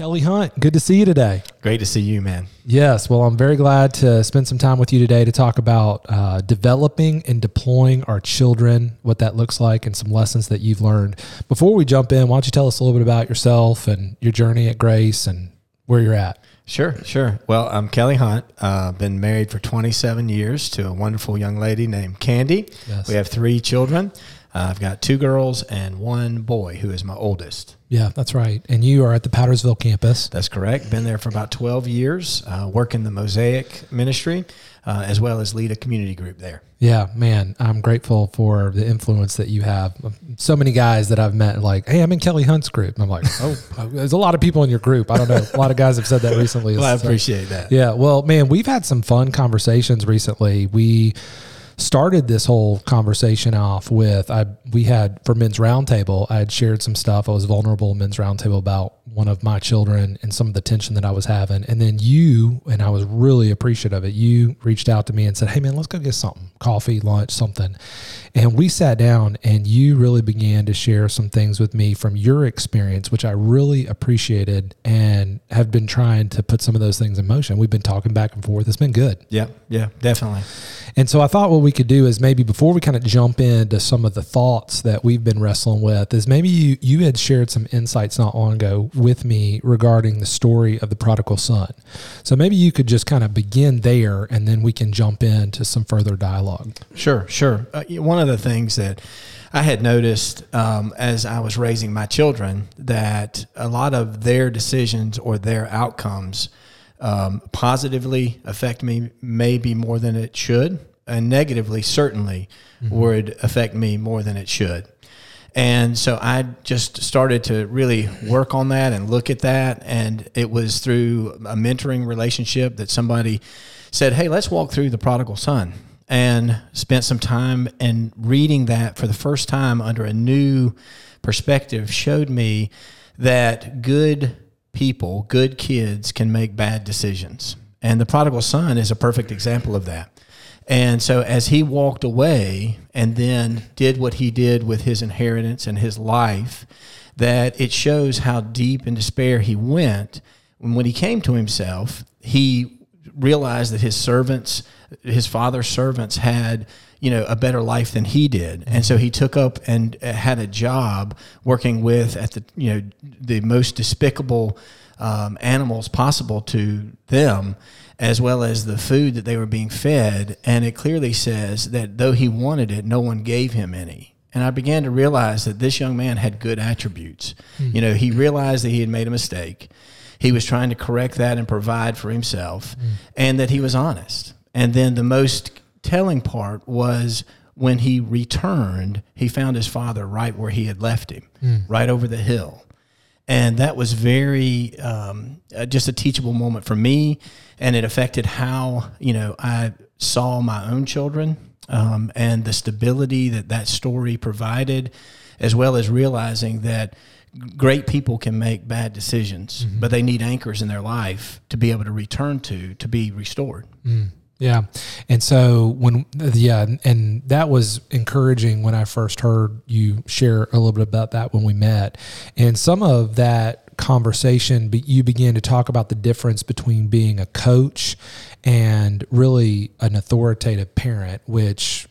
Kelly Hunt, good to see you today. Great to see you, man. Yes, well, I'm very glad to spend some time with you today to talk about uh, developing and deploying our children, what that looks like, and some lessons that you've learned. Before we jump in, why don't you tell us a little bit about yourself and your journey at Grace and where you're at? Sure, sure. Well, I'm Kelly Hunt. Uh, been married for 27 years to a wonderful young lady named Candy. Yes. We have three children. Uh, I've got two girls and one boy who is my oldest. Yeah, that's right. And you are at the Powdersville campus. That's correct. Been there for about 12 years, uh, working the Mosaic ministry, uh, as well as lead a community group there. Yeah, man, I'm grateful for the influence that you have. So many guys that I've met, like, hey, I'm in Kelly Hunt's group. And I'm like, oh, there's a lot of people in your group. I don't know. A lot of guys have said that recently. Well, I So- appreciate that. Yeah, well, man, we've had some fun conversations recently. We started this whole conversation off with I we had for men's roundtable. I had shared some stuff. I was vulnerable in men's roundtable about one of my children and some of the tension that I was having. And then you and I was really appreciative of it. You reached out to me and said, "Hey, man, let's go get something, coffee, lunch, something." And we sat down, and you really began to share some things with me from your experience, which I really appreciated and have been trying to put some of those things in motion. We've been talking back and forth. It's been good. Yeah, yeah, definitely. And so I thought what we could do is maybe before we kind of jump into some of the thoughts that we've been wrestling with, is maybe you you had shared some insights not long ago with me regarding the story of the prodigal son. So maybe you could just kind of begin there, and then we can jump into some further dialogue. Sure, sure. Uh, one of the things that I had noticed um, as I was raising my children that a lot of their decisions or their outcomes um, positively affect me maybe more than it should, and negatively certainly would affect me more than it should. And so I just started to really work on that and look at that. And it was through a mentoring relationship that somebody said, Hey, let's walk through the prodigal son. And spent some time and reading that for the first time under a new perspective showed me that good people, good kids can make bad decisions. And the prodigal son is a perfect example of that. And so as he walked away and then did what he did with his inheritance and his life, that it shows how deep in despair he went. And when he came to himself, he realized that his servants, his father's servants had, you know, a better life than he did. And so he took up and had a job working with at the, you know, the most despicable um, animals possible to them, as well as the food that they were being fed. And it clearly says that though he wanted it, no one gave him any. And I began to realize that this young man had good attributes. Hmm. You know, he realized that he had made a mistake. He was trying to correct that and provide for himself, hmm. and that he was honest. And then the most telling part was when he returned, he found his father right where he had left him, hmm. right over the hill and that was very um, uh, just a teachable moment for me. And it affected how you know i saw my own children um, and the stability that that story provided as well as realizing that great people can make bad decisions but they need anchors in their life to be able to return to to be restored Yeah. And so when, yeah, and that was encouraging when I first heard you share a little bit about that when we met. And some of that conversation, but you began to talk about the difference between being a coach and really an authoritative parent, which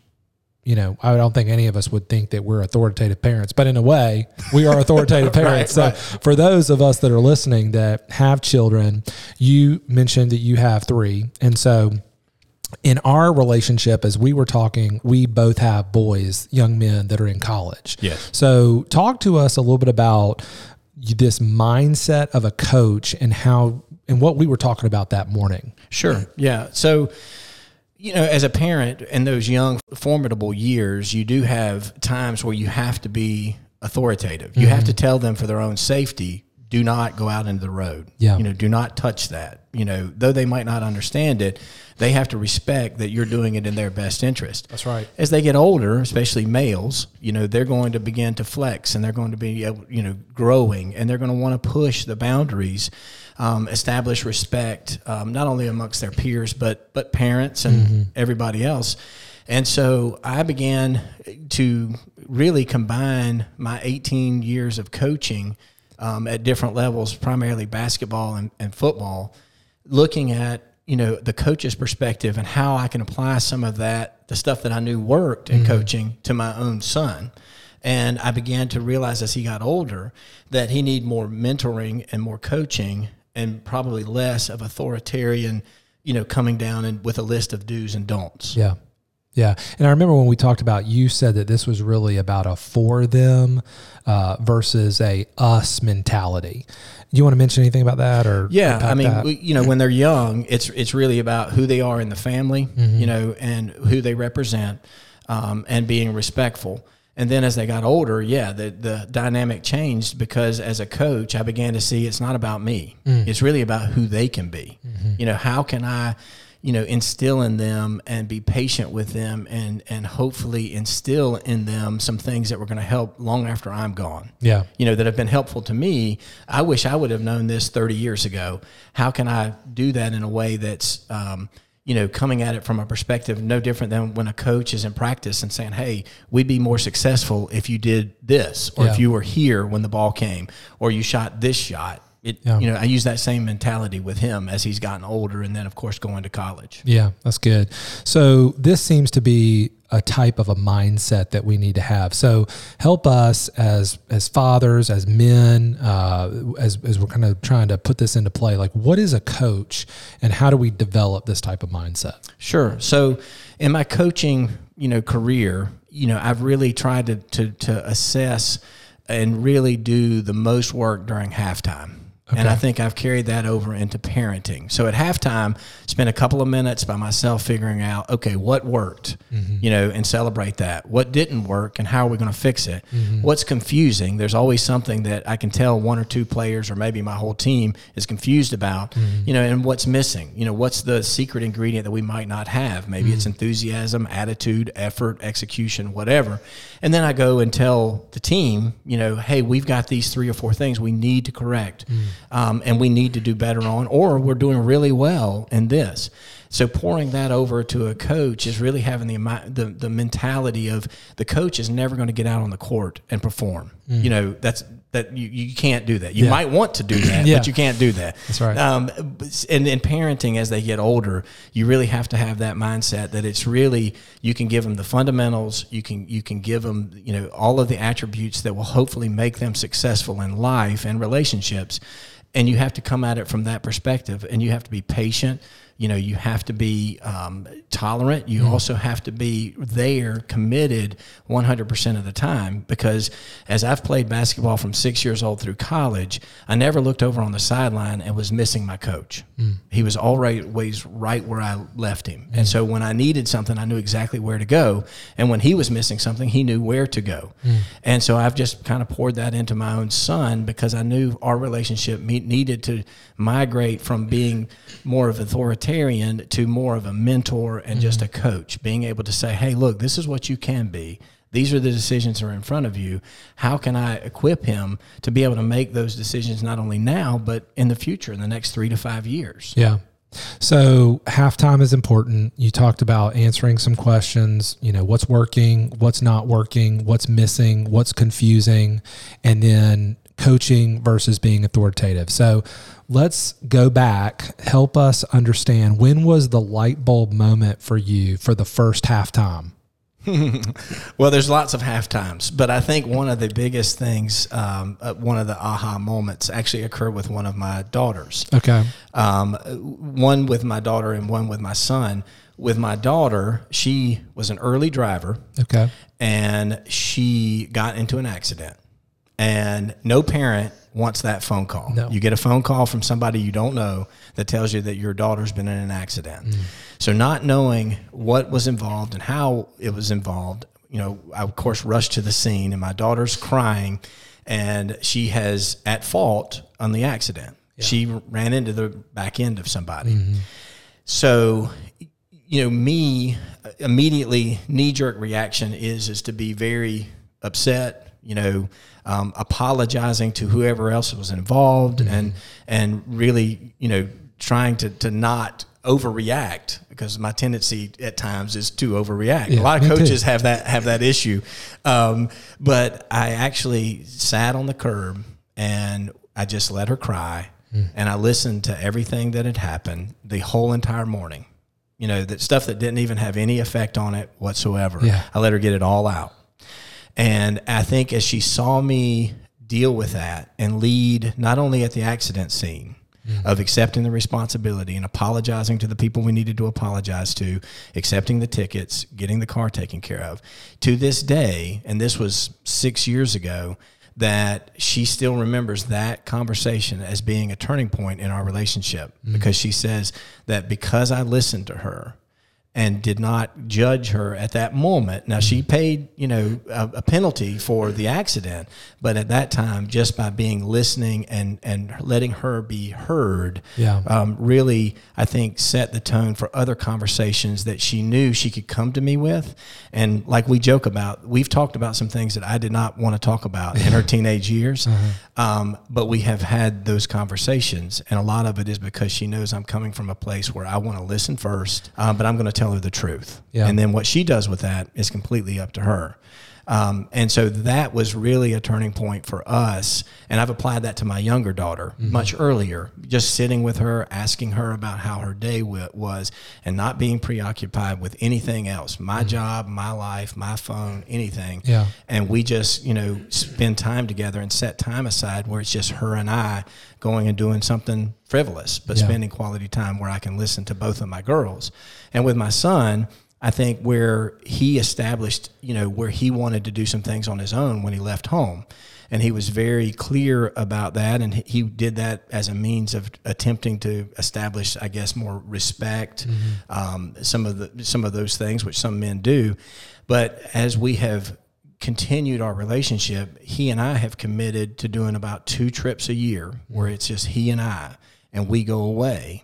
you know, I don't think any of us would think that we're authoritative parents, but in a way, we are authoritative parents. right. So, for those of us that are listening that have children, you mentioned that you have three. And so, in our relationship, as we were talking, we both have boys, young men that are in college. Yes. So, talk to us a little bit about this mindset of a coach and how and what we were talking about that morning. Sure. Yeah. So, you know, as a parent in those young, formidable years, you do have times where you have to be authoritative. You have mm-hmm. to tell them for their own safety, do not go out into the road. Yeah. You know, do not touch that. You know, though they might not understand it, they have to respect that you're doing it in their best interest. That's right. As they get older, especially males, you know, they're going to begin to flex and they're going to be, able- you know, growing and they're going to want to push the boundaries, um, establish respect, um, not only amongst their peers, but, but parents and everybody else. And so I began to really combine my 18 years of coaching um, at different levels, primarily basketball and, and football, looking at you know the coach's perspective and how I can apply some of that the stuff that I knew worked in coaching to my own son. And I began to realize as he got older that he needed more mentoring and more coaching and probably less of authoritarian, you know, coming down and with a list of do's and don'ts. Yeah. Yeah. And I remember when we talked about, you said that this was really about a for them uh, versus a us mentality. Do you want to mention anything about that or? Yeah, I mean, we, you know, when they're young, it's it's really about who they are in the family, Mm-hmm. you know, and who they represent, um, and being respectful. And then as they got older, yeah, the the dynamic changed because as a coach, I began to see it's not about me. Mm. It's really about who they can be. Mm-hmm. You know, how can I, you know, instill in them and be patient with them, and and hopefully instill in them some things that were going to help long after I'm gone yeah. you know, that have been helpful to me. I wish I would have known this 30 years ago. How can I do that in a way that's, um, you know, coming at it from a perspective no different than when a coach is in practice and saying, "Hey, we'd be more successful if you did this, or Yeah. if you were here when the ball came, or you shot this shot." It, Yeah. you know, I use that same mentality with him as he's gotten older, and then of course going to college. Yeah, that's good. So this seems to be a type of a mindset that we need to have. So help us as as fathers, as men, uh, as as we're kind of trying to put this into play. Like, what is a coach, and how do we develop this type of mindset? Sure. So, in my coaching, you know, career, you know, I've really tried to to, to assess and really do the most work during halftime. And I think I've carried that over into parenting. So at halftime, spend a couple of minutes by myself figuring out, okay, what worked, mm-hmm. you know, and celebrate that. What didn't work, and how are we going to fix it? Mm-hmm. What's confusing? There's always something that I can tell one or two players, or maybe my whole team, is confused about, mm-hmm. you know, and what's missing. You know, what's the secret ingredient that we might not have? Maybe it's enthusiasm, attitude, effort, execution, whatever. And then I go and tell the team, you know, hey, we've got these three or four things we need to correct mm. Um, and we need to do better on, or we're doing really well in this. So pouring that over to a coach is really having the the, the mentality of the coach is never going to get out on the court and perform. You know, that's that you, you can't do that. You Yeah. might want to do that, Yeah. but you can't do that. That's right. Um, and in parenting, as they get older, you really have to have that mindset that it's really you can give them the fundamentals. You can you can give them you know all of the attributes that will hopefully make them successful in life and relationships. And you have to come at it from that perspective, and you have to be patient. You know, you have to be um, tolerant. You mm-hmm. also have to be there, committed 100% of the time. Because as I've played basketball from six years old through college, I never looked over on the sideline and was missing my coach. Mm. He was always right where I left him. And mm. so when I needed something, I knew exactly where to go. And when he was missing something, he knew where to go. Mm. And so I've just kind of poured that into my own son because I knew our relationship needed to migrate from being more of authoritarian to more of a mentor and just mm-hmm. a coach, being able to say, hey, look, this is what you can be. These are the decisions that are in front of you. How can I equip him to be able to make those decisions not only now, but in the future, in the next three to five years? Yeah. So halftime is important. You talked about answering some questions, you know, what's working, what's not working, what's missing, what's confusing, and then coaching versus being authoritative. So let's go back, help us understand when was the light bulb moment for you for the first halftime? Well, there's lots of half times, but I think one of the biggest things, um, uh, one of the aha moments, actually occurred with one of my daughters. Okay. Um, one with my daughter and one with my son. With my daughter, she was an early driver Okay. and she got into an accident. And no parent wants that phone call. No. You get a phone call from somebody you don't know that tells you that your daughter's been in an accident. So not knowing what was involved and how it was involved, you know, I of course rushed to the scene and my daughter's crying and she has at fault on the accident. She ran into the back end of somebody. So, you know, me uh, immediately knee jerk reaction is is to be very upset. You know, um, apologizing to whoever else was involved, and and really, you know, trying to to not overreact because my tendency at times is to overreact. Yeah, a lot of too. coaches have that have that issue, um, but I actually sat on the curb and I just let her cry. And I listened to everything that had happened the whole entire morning. You know, that stuff that didn't even have any effect on it whatsoever. Yeah. I let her get it all out. And I think as she saw me deal with that and lead not only at the accident scene mm-hmm. of accepting the responsibility and apologizing to the people we needed to apologize to, accepting the tickets, getting the car taken care of, to this day, and this was six years ago, that she still remembers that conversation as being a turning point in our relationship. Mm-hmm. Because she says that because I listened to her and did not judge her at that moment. Now she paid, you know, a, a penalty for the accident, but at that time, just by being listening and and letting her be heard, Yeah. um, really, I think set the tone for other conversations that she knew she could come to me with. And like we joke about, we've talked about some things that I did not want to talk about in her teenage years, um, but we have had those conversations, and a lot of it is because she knows I'm coming from a place where I want to listen first, um, but I'm going to tell her the truth, Yeah. and then what she does with that is completely up to her. Um, and so that was really a turning point for us. And I've applied that to my younger daughter much earlier, just sitting with her, asking her about how her day w- was, and not being preoccupied with anything else my job, my life, my phone, anything. Yeah. And we just, you know, spend time together and set time aside where it's just her and I going and doing something frivolous, but Yeah. spending quality time where I can listen to both of my girls. And with my son, I think where he established, you know, where he wanted to do some things on his own when he left home. And he was very clear about that. And he- did that as a means of attempting to establish, I guess, more respect, um, some of the, some of those things, which some men do. But as we have continued our relationship, he and I have committed to doing about two trips a year where it's just he and I, and we go away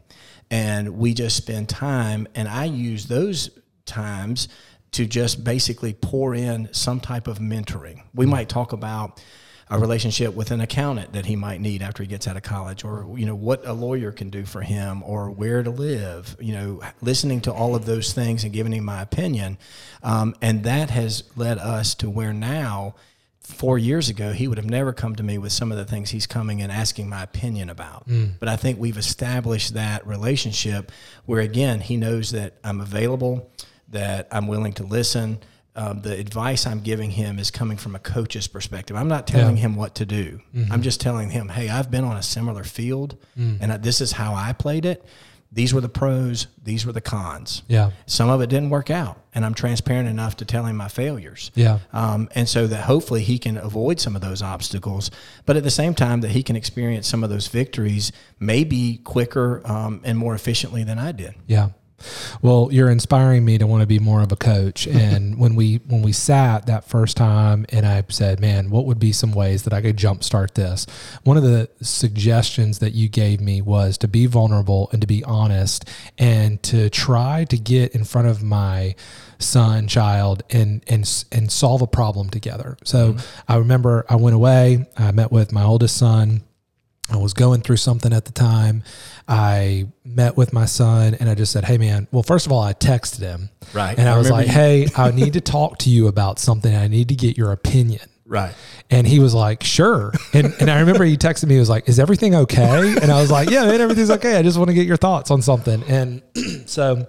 and we just spend time. And I use those times to just basically pour in some type of mentoring. We might talk about a relationship with an accountant that he might need after he gets out of college or you know what a lawyer can do for him or where to live you know listening to all of those things and giving him my opinion. Um, and that has led us to where now four years ago he would have never come to me with some of the things he's coming and asking my opinion about. But i think we've established that relationship where again he knows that i'm available that i'm willing to listen um, the advice I'm giving him is coming from a coach's perspective. I'm not telling Yeah. him what to do. I'm just telling him, hey, I've been on a similar field, and I, this is how I played it. These were the pros. These were the cons. Yeah. Some of it didn't work out, and I'm transparent enough to tell him my failures. Yeah. Um, and so that hopefully he can avoid some of those obstacles, but at the same time that he can experience some of those victories maybe quicker um, and more efficiently than I did. Yeah. Well, you're inspiring me to want to be more of a coach. And when we when we sat that first time and I said, "Man, what would be some ways that I could jumpstart this?" One of the suggestions that you gave me was to be vulnerable and to be honest and to try to get in front of my son, child, and and and solve a problem together. So mm-hmm. I remember I went away. I met with my oldest son. I was going through something at the time. I met with my son and I just said, Hey man, well, first of all, I texted him. Right. And I, I was like, you- Hey, I need to talk to you about something. I need to get your opinion. Right. And he was like, sure. And, and I remember he texted me, he was like, is everything okay? And I was like, yeah, man, everything's okay. I just want to get your thoughts on something. And so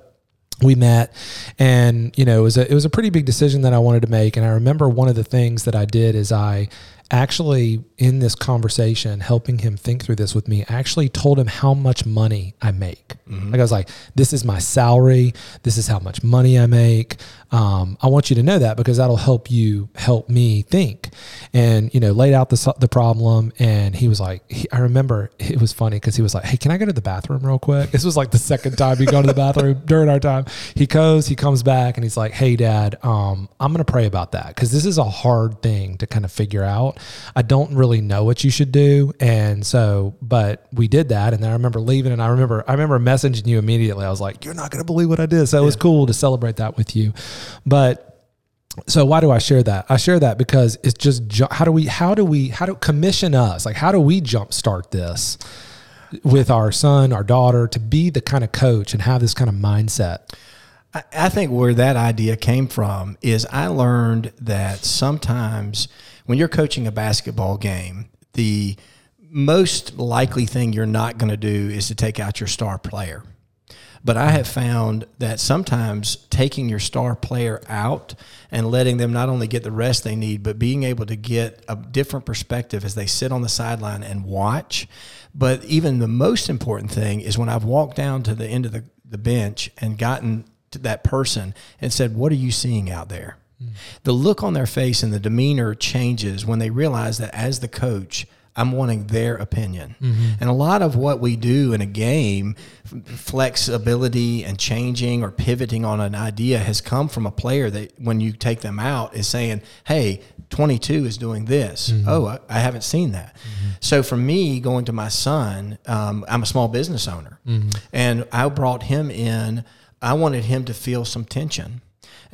we met and, you know, it was a, it was a pretty big decision that I wanted to make. And I remember one of the things that I did is I actually in this conversation, helping him think through this with me, I actually told him how much money I make. Like I was like, this is my salary. This is how much money I make. Um, I want you to know that because that'll help you help me think. And you know, laid out the the problem, and he was like, he, I remember it was funny because he was like, "Hey, can I go to the bathroom real quick?" This was like the second time he gone to the bathroom during our time. He goes, he comes back, and he's like, "Hey, Dad, um, I'm gonna pray about that because this is a hard thing to kind of figure out. I don't really know what you should do, and so, but we did that, and then I remember leaving, and I remember I remember messaging you immediately. I was like, "You're not gonna believe what I did." So it was cool to celebrate that with you, but so why do I share that? I share that because it's just how do we how do we how do commission us like how do we jumpstart this with our son our daughter to be the kind of coach and have this kind of mindset. I, I think where that idea came from is I learned that sometimes when you're coaching a basketball game, the most likely thing you're not going to do is to take out your star player. But I have found that sometimes taking your star player out and letting them not only get the rest they need, but being able to get a different perspective as they sit on the sideline and watch. But even the most important thing is when I've walked down to the end of the, the bench and gotten to that person and said, What are you seeing out there? Mm. The look on their face and the demeanor changes when they realize that as the coach, I'm wanting their opinion. Mm-hmm. And a lot of what we do in a game, flexibility and changing or pivoting on an idea has come from a player that when you take them out is saying, hey, 22 is doing this. Mm-hmm. Oh, I, I, haven't seen that. Mm-hmm. So for me, going to my son, um, I'm a small business owner, mm-hmm. and I brought him in. I wanted him to feel some tension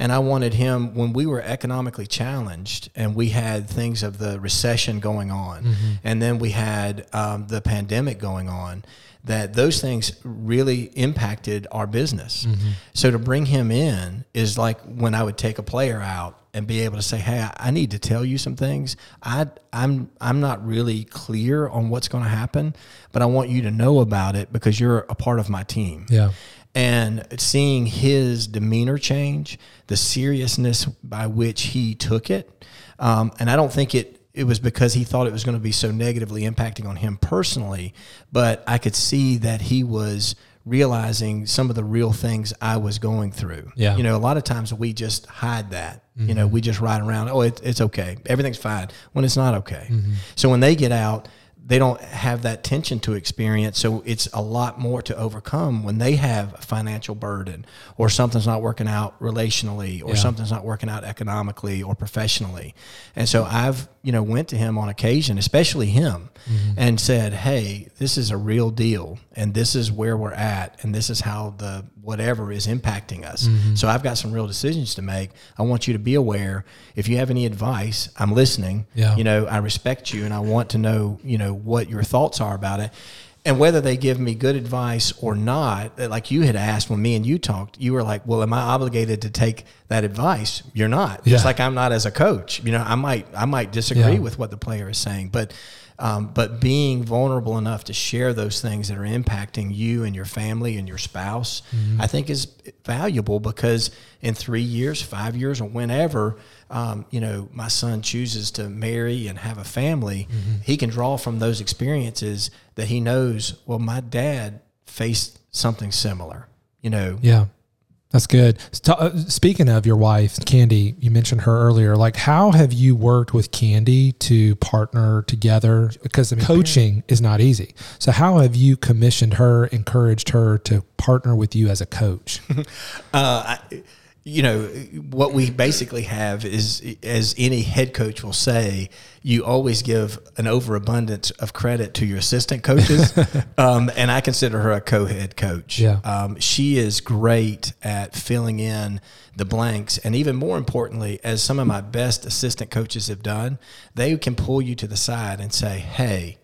and I wanted him when we were economically challenged and we had things of the recession going on, mm-hmm. and then we had um, the pandemic going on. That those things really impacted our business. Mm-hmm. So to bring him in is like when I would take a player out and be able to say, "Hey, I, need to tell you some things. I, I'm I'm not really clear on what's going to happen, but I want you to know about it because you're a part of my team." Yeah and seeing his demeanor change, the seriousness by which he took it, um, and I don't think it it was because he thought it was going to be so negatively impacting on him personally, but I could see that he was realizing some of the real things I was going through. Yeah. You know, a lot of times we just hide that. Mm-hmm. You know, we just ride around, oh, it, it's okay. Everything's fine when it's not okay. Mm-hmm. So when they get out, they don't have that tension to experience. So it's a lot more to overcome when they have a financial burden or something's not working out relationally or yeah. something's not working out economically or professionally. And so I've, you know, went to him on occasion, especially him, mm-hmm. and said, Hey, this is a real deal and this is where we're at and this is how the whatever is impacting us. Mm-hmm. So I've got some real decisions to make. I want you to be aware. If you have any advice, I'm listening. Yeah. You know, I respect you and I want to know, you know, what your thoughts are about it. And whether they give me good advice or not, like you had asked when me and you talked, you were like, "Well, am I obligated to take that advice?" You're not. Yeah. Just like I'm not as a coach. You know, I might I might disagree yeah. with what the player is saying, but um, but being vulnerable enough to share those things that are impacting you and your family and your spouse, mm-hmm. I think is valuable because in three years, five years, or whenever, um, you know, my son chooses to marry and have a family, mm-hmm. he can draw from those experiences that he knows. Well, my dad faced something similar. You know. Yeah. That's good. Uh, speaking of your wife, Candy, you mentioned her earlier. Like, how have you worked with Candy to partner together? Because I mean, coaching is not easy. So, how have you commissioned her, encouraged her to partner with you as a coach? uh, I, you know, what we basically have is, as any head coach will say, you always give an overabundance of credit to your assistant coaches. um, and I consider her a co head coach. Yeah. Um, she is great at filling in the blanks. And even more importantly, as some of my best assistant coaches have done, they can pull you to the side and say, hey,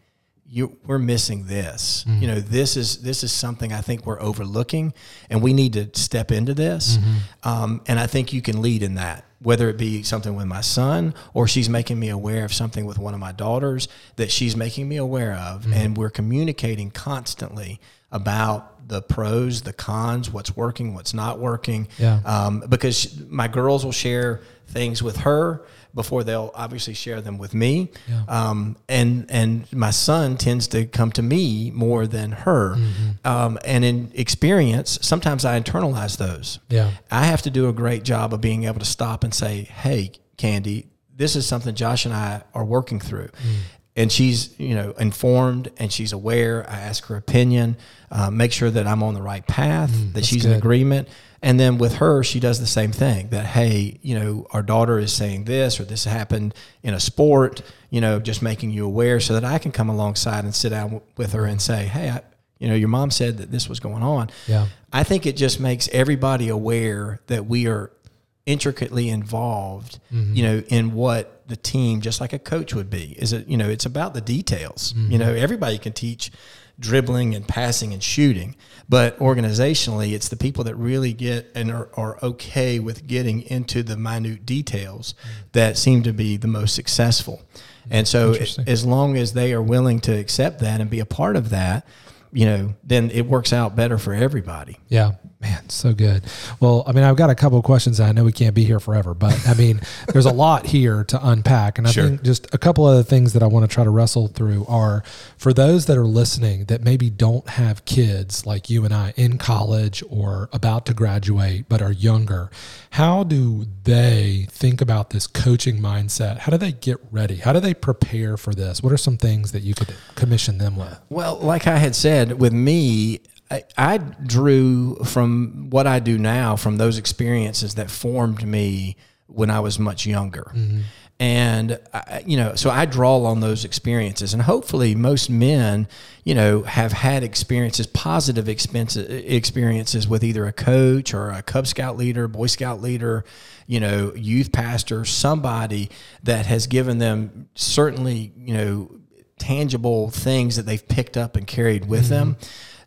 you, we're missing this. Mm-hmm. You know, this is this is something I think we're overlooking, and we need to step into this. Mm-hmm. Um, and I think you can lead in that, whether it be something with my son or she's making me aware of something with one of my daughters that she's making me aware of, mm-hmm. and we're communicating constantly about the pros, the cons, what's working, what's not working. Yeah. Um, because my girls will share things with her before they'll obviously share them with me. Yeah. Um, and and my son tends to come to me more than her. Mm-hmm. Um, and in experience, sometimes I internalize those. Yeah. I have to do a great job of being able to stop and say, "Hey, Candy, this is something Josh and I are working through." Mm. And she's, you know, informed and she's aware. I ask her opinion, uh, make sure that I'm on the right path, mm, that she's good. in agreement and then with her, she does the same thing that, hey, you know, our daughter is saying this or this happened in a sport, you know, just making you aware so that I can come alongside and sit down with her and say, hey, I, you know, your mom said that this was going on. Yeah. I think it just makes everybody aware that we are intricately involved, mm-hmm. you know, in what the team, just like a coach would be. Is it, you know, it's about the details. Mm-hmm. You know, everybody can teach dribbling and passing and shooting. But organizationally, it's the people that really get and are, are okay with getting into the minute details that seem to be the most successful. And so, as long as they are willing to accept that and be a part of that, you know, then it works out better for everybody. Yeah. Man, so good. Well, I mean, I've got a couple of questions. I know we can't be here forever, but I mean, there's a lot here to unpack. And I sure. think just a couple of the things that I want to try to wrestle through are for those that are listening that maybe don't have kids like you and I in college or about to graduate, but are younger. How do they think about this coaching mindset? How do they get ready? How do they prepare for this? What are some things that you could commission them with? Well, like I had said, with me, I, I drew from what I do now from those experiences that formed me when I was much younger. Mm-hmm. And, I, you know, so I draw on those experiences. And hopefully, most men, you know, have had experiences, positive experiences with either a coach or a Cub Scout leader, Boy Scout leader, you know, youth pastor, somebody that has given them certainly, you know, tangible things that they've picked up and carried with mm-hmm. them.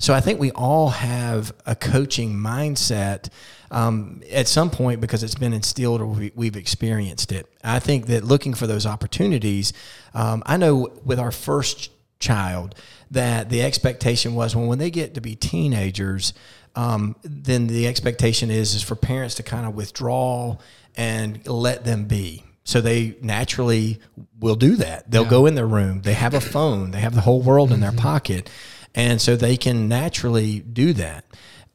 So I think we all have a coaching mindset um, at some point because it's been instilled or we, have experienced it. I think that looking for those opportunities, um, I know with our first child that the expectation was when when they get to be teenagers, um, then the expectation is is for parents to kind of withdraw and let them be. So they naturally will do that. They'll yeah. go in their room. They have a phone. They have the whole world in their mm-hmm. pocket. And so they can naturally do that.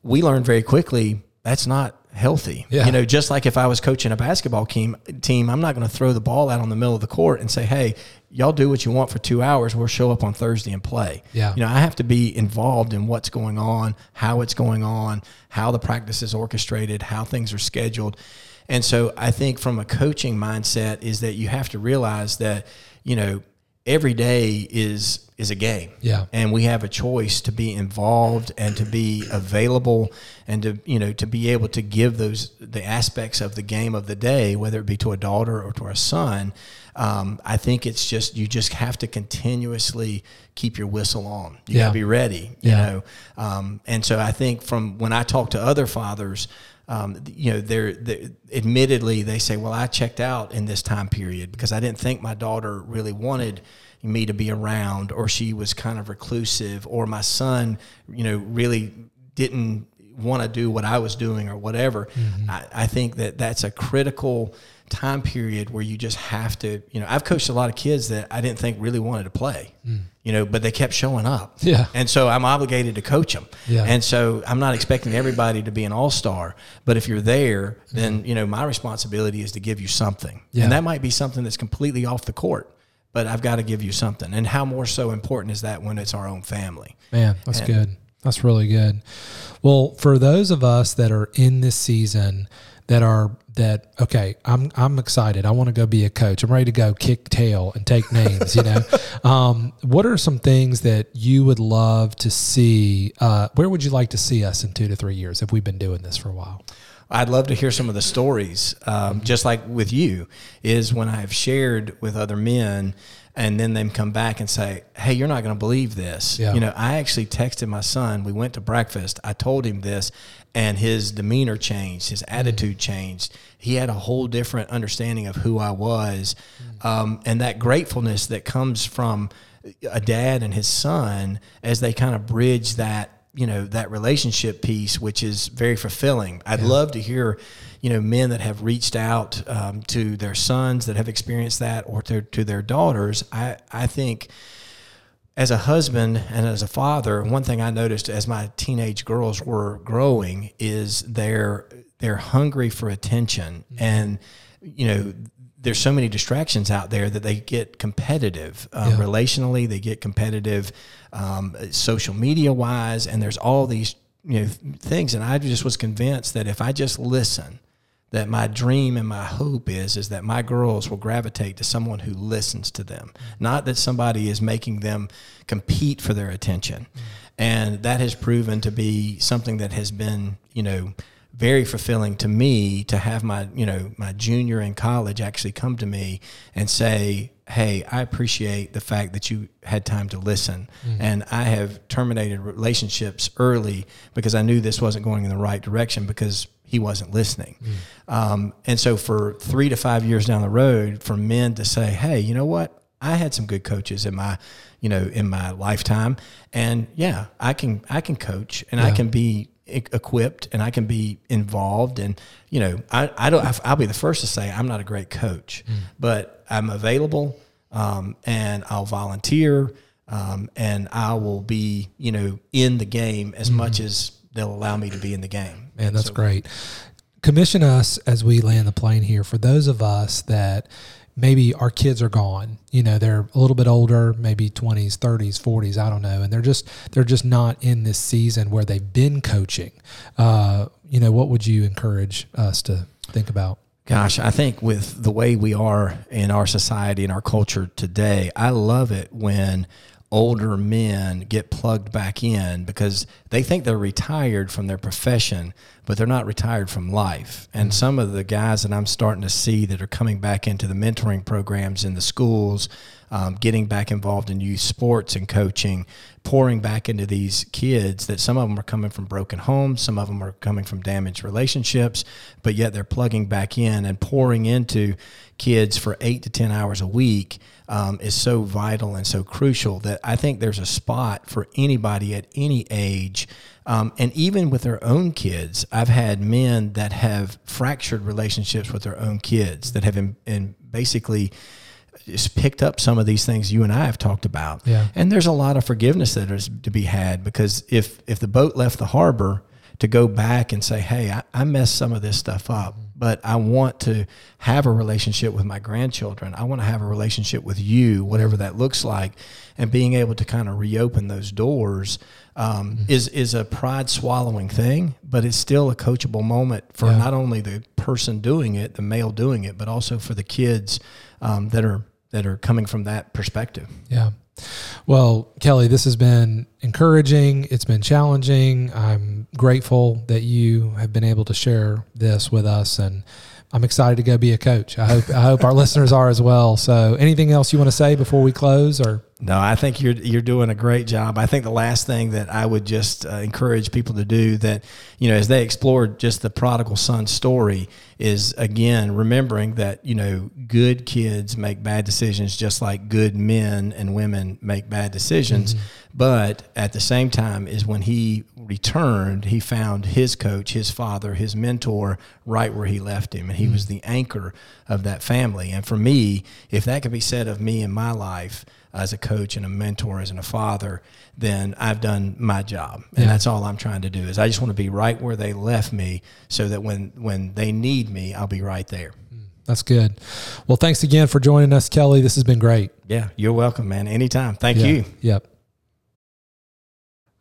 We learned very quickly that's not healthy. Yeah. You know, just like if I was coaching a basketball team, team, I'm not going to throw the ball out on the middle of the court and say, "Hey, y'all do what you want for 2 hours. We'll show up on Thursday and play." Yeah. You know, I have to be involved in what's going on, how it's going on, how the practice is orchestrated, how things are scheduled. And so I think from a coaching mindset is that you have to realize that, you know, every day is is a game. Yeah. And we have a choice to be involved and to be available and to you know to be able to give those the aspects of the game of the day, whether it be to a daughter or to a son. Um, I think it's just you just have to continuously keep your whistle on. You yeah. gotta be ready. You yeah. know. Um, and so I think from when I talk to other fathers, um, you know, they're, they're, admittedly they say, well, I checked out in this time period because I didn't think my daughter really wanted me to be around, or she was kind of reclusive, or my son, you know, really didn't want to do what I was doing or whatever. Mm-hmm. I, I think that that's a critical time period where you just have to, you know, I've coached a lot of kids that I didn't think really wanted to play, mm. You know, but they kept showing up. Yeah. And so I'm obligated to coach them. Yeah. And so I'm not expecting everybody to be an all star, but if you're there, then, mm. you know, my responsibility is to give you something. Yeah. And that might be something that's completely off the court. But I've got to give you something. And how more so important is that when it's our own family? Man, that's and, good. That's really good. Well, for those of us that are in this season that are that okay i'm i'm excited. I want to go be a coach. I'm ready to go kick tail and take names you know? Um, what are some things that you would love to see uh, where would you like to see us in two to three years if we've been doing this for a while? I'd love to hear some of the stories, um, just like with you, is when I've shared with other men and then them come back and say, "Hey, you're not going to believe this." Yeah. You know, I actually texted my son. We went to breakfast. I told him this, and his demeanor changed. His attitude changed. He had a whole different understanding of who I was, um, and that gratefulness that comes from a dad and his son as they kind of bridge that you know that relationship piece, which is very fulfilling. I'd yeah. love to hear you know men that have reached out um, to their sons that have experienced that or to, to their daughters i i think as a husband and as a father one thing i noticed as my teenage girls were growing is they're they're hungry for attention mm-hmm. and you know there's so many distractions out there that they get competitive um, yeah. relationally they get competitive um, social media wise and there's all these you know things. And i just was convinced that if i just listen that my dream and my hope is is that my girls will gravitate to someone who listens to them. Not that somebody is making them compete for their attention. And that has proven to be something that has been you know very fulfilling to me to have my you know my junior in college actually come to me and say hey, I appreciate the fact that you had time to listen. And I have terminated relationships early because I knew this wasn't going in the right direction because he wasn't listening. Um, and so for three to five years down the road, for men to say, hey, you know what? I had some good coaches in my, you know, in my lifetime, and yeah, I can I can coach and I can be equipped and I can be involved and you know I, I don't I'll be the first to say I'm not a great coach but I'm available um, and I'll volunteer um, and I will be you know in the game as much as they'll allow me to be in the game. Man, that's great. Commission us as we land the plane here. For those of us that maybe our kids are gone. You know, they're a little bit older, maybe 20s, 30s, 40s, I don't know, and they're just they're just not in this season where they've been coaching. Uh, you know, what would you encourage us to think about? Gosh, I think with the way we are in our society and our culture today, I love it when older men get plugged back in because they think they're retired from their profession, but they're not retired from life. And some of the guys that I'm starting to see that are coming back into the mentoring programs in the schools, um, getting back involved in youth sports and coaching, pouring back into these kids that some of them are coming from broken homes, some of them are coming from damaged relationships, but yet they're plugging back in and pouring into kids for eight to 10 hours a week um, is so vital and so crucial that I think there's a spot for anybody at any age. Um, and even with their own kids, I've had men that have fractured relationships with their own kids that have in, in basically just picked up some of these things you and I have talked about. Yeah. And there's a lot of forgiveness that is to be had because if if the boat left the harbor to go back and say, hey, I, I messed some of this stuff up, but I want to have a relationship with my grandchildren. I want to have a relationship with you, whatever that looks like, and being able to kind of reopen those doors um, is is a pride swallowing thing, but it's still a coachable moment for Yeah. not only the person doing it, the male doing it, but also for the kids um, that are that are coming from that perspective. Yeah. Well, Kelly, this has been encouraging. It's been challenging. I'm grateful that you have been able to share this with us and I'm excited to go be a coach. I hope I hope our listeners are as well. So, anything else you want to say before we close or No, I think you're you're doing a great job. I think the last thing that I would just uh, encourage people to do that you know as they explore just the prodigal son story is again remembering that you know good kids make bad decisions just like good men and women make bad decisions. But at the same time is when he returned, he found his coach, his father, his mentor right where he left him and he was the anchor of that family. And for me, if that could be said of me in my life, as a coach and a mentor as and a father, then I've done my job. And Yeah. that's all I'm trying to do is I just want to be right where they left me so that when when they need me, I'll be right there. that's good. Well, thanks again for joining us, Kelly. This has been great. Yeah, you're welcome, man. Anytime. Thank Yeah. you. Yep.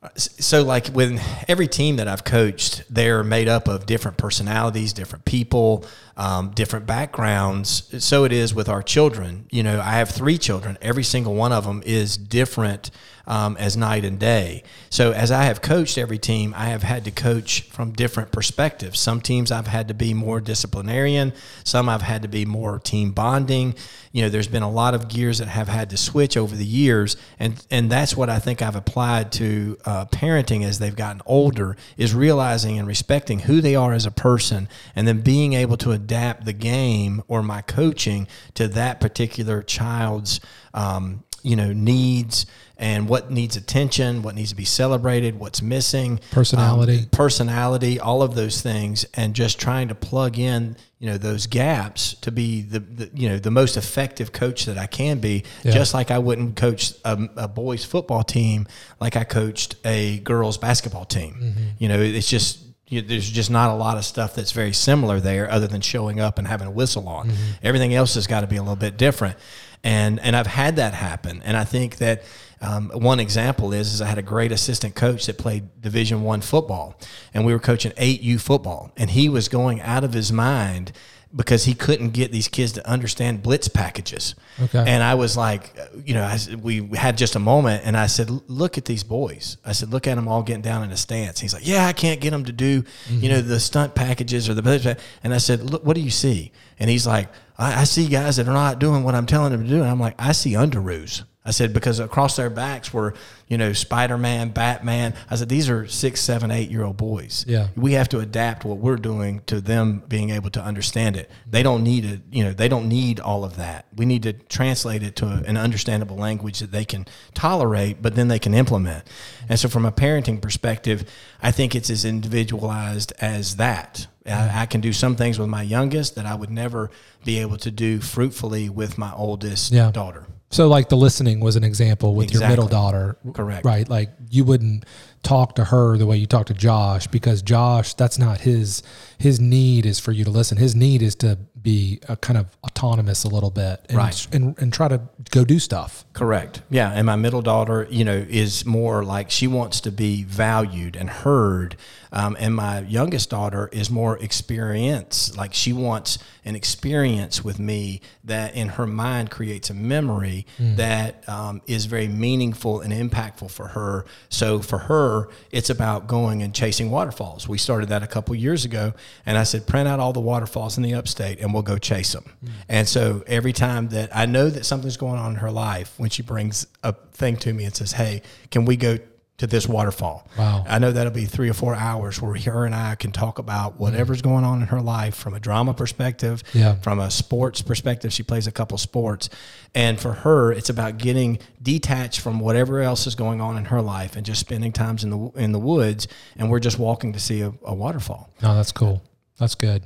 Uh, so, like with every team that I've coached, they're made up of different personalities, different people, um, different backgrounds. So it is with our children. You know, I have three children. Every single one of them is different um, as night and day. So, as I have coached every team, I have had to coach from different perspectives. Some teams I've had to be more disciplinarian. Some I've had to be more team bonding. You know, there's been a lot of gears that have had to switch over the years, and and that's what I think I've applied to uh, parenting as they've gotten older is realizing and respecting who they are as a person, and then being able to adapt the game or my coaching to that particular child's um, you know needs and what needs attention, what needs to be celebrated, what's missing, Personality. um, personality, all of those things, and just trying to plug in, you know, those gaps to be the, the you know the most effective coach that I can be. Yeah. Just like I wouldn't coach a, a boys football team like I coached a girls basketball team. You know, it's just. You, there's just not a lot of stuff that's very similar there, other than showing up and having a whistle on. Everything else has got to be a little bit different, and and I've had that happen. And I think that um, one example is, is I had a great assistant coach that played Division One football, and we were coaching eight U football, and he was going out of his mind because he couldn't get these kids to understand blitz packages. Okay. And I was like, you know, I, we had just a moment, and I said, "Look at these boys." I said, "Look at them all getting down in a stance." He's like, "Yeah, I can't get them to do, you know, mm-hmm. the stunt packages or the." blitz pack." And I said, "Look, what do you see?" And he's like, I, "I see guys that are not doing what I'm telling them to do." And I'm like, "I see underoos." I said because across their backs were, you know, Spider Man, Batman. I said these are six, seven, eight year old boys. Yeah. we have to adapt what we're doing to them being able to understand it. They don't need it, you know, they don't need all of that. We need to translate it to an understandable language that they can tolerate, but then they can implement. And so, from a parenting perspective, I think it's as individualized as that. I, I can do some things with my youngest that I would never be able to do fruitfully with my oldest Yeah. daughter. So like the listening was an example with your middle daughter. Correct. Right. Like you wouldn't talk to her the way you talk to Josh because Josh, that's not his his need is for you to listen. His need is to be a kind of autonomous a little bit and, Right. and, and try to go do stuff. Correct. Yeah, and my middle daughter, you know, is more like she wants to be valued and heard, um, and my youngest daughter is more experience. Like she wants an experience with me that, in her mind, creates a memory that um, is very meaningful and impactful for her. So for her, it's about going and chasing waterfalls. We started that a couple years ago, and I said, print out all the waterfalls in the upstate, and we'll go chase them. And so every time that I know that something's going on in her life, when she brings a thing to me and says, "Hey, can we go to this waterfall?" Wow. I know that'll be three or four hours where her and I can talk about whatever's mm-hmm. going on in her life from a drama perspective, Yeah. from a sports perspective. She plays a couple sports, and for her, it's about getting detached from whatever else is going on in her life and just spending times in the in the woods. And we're just walking to see a, a waterfall. No, that's cool. That's good.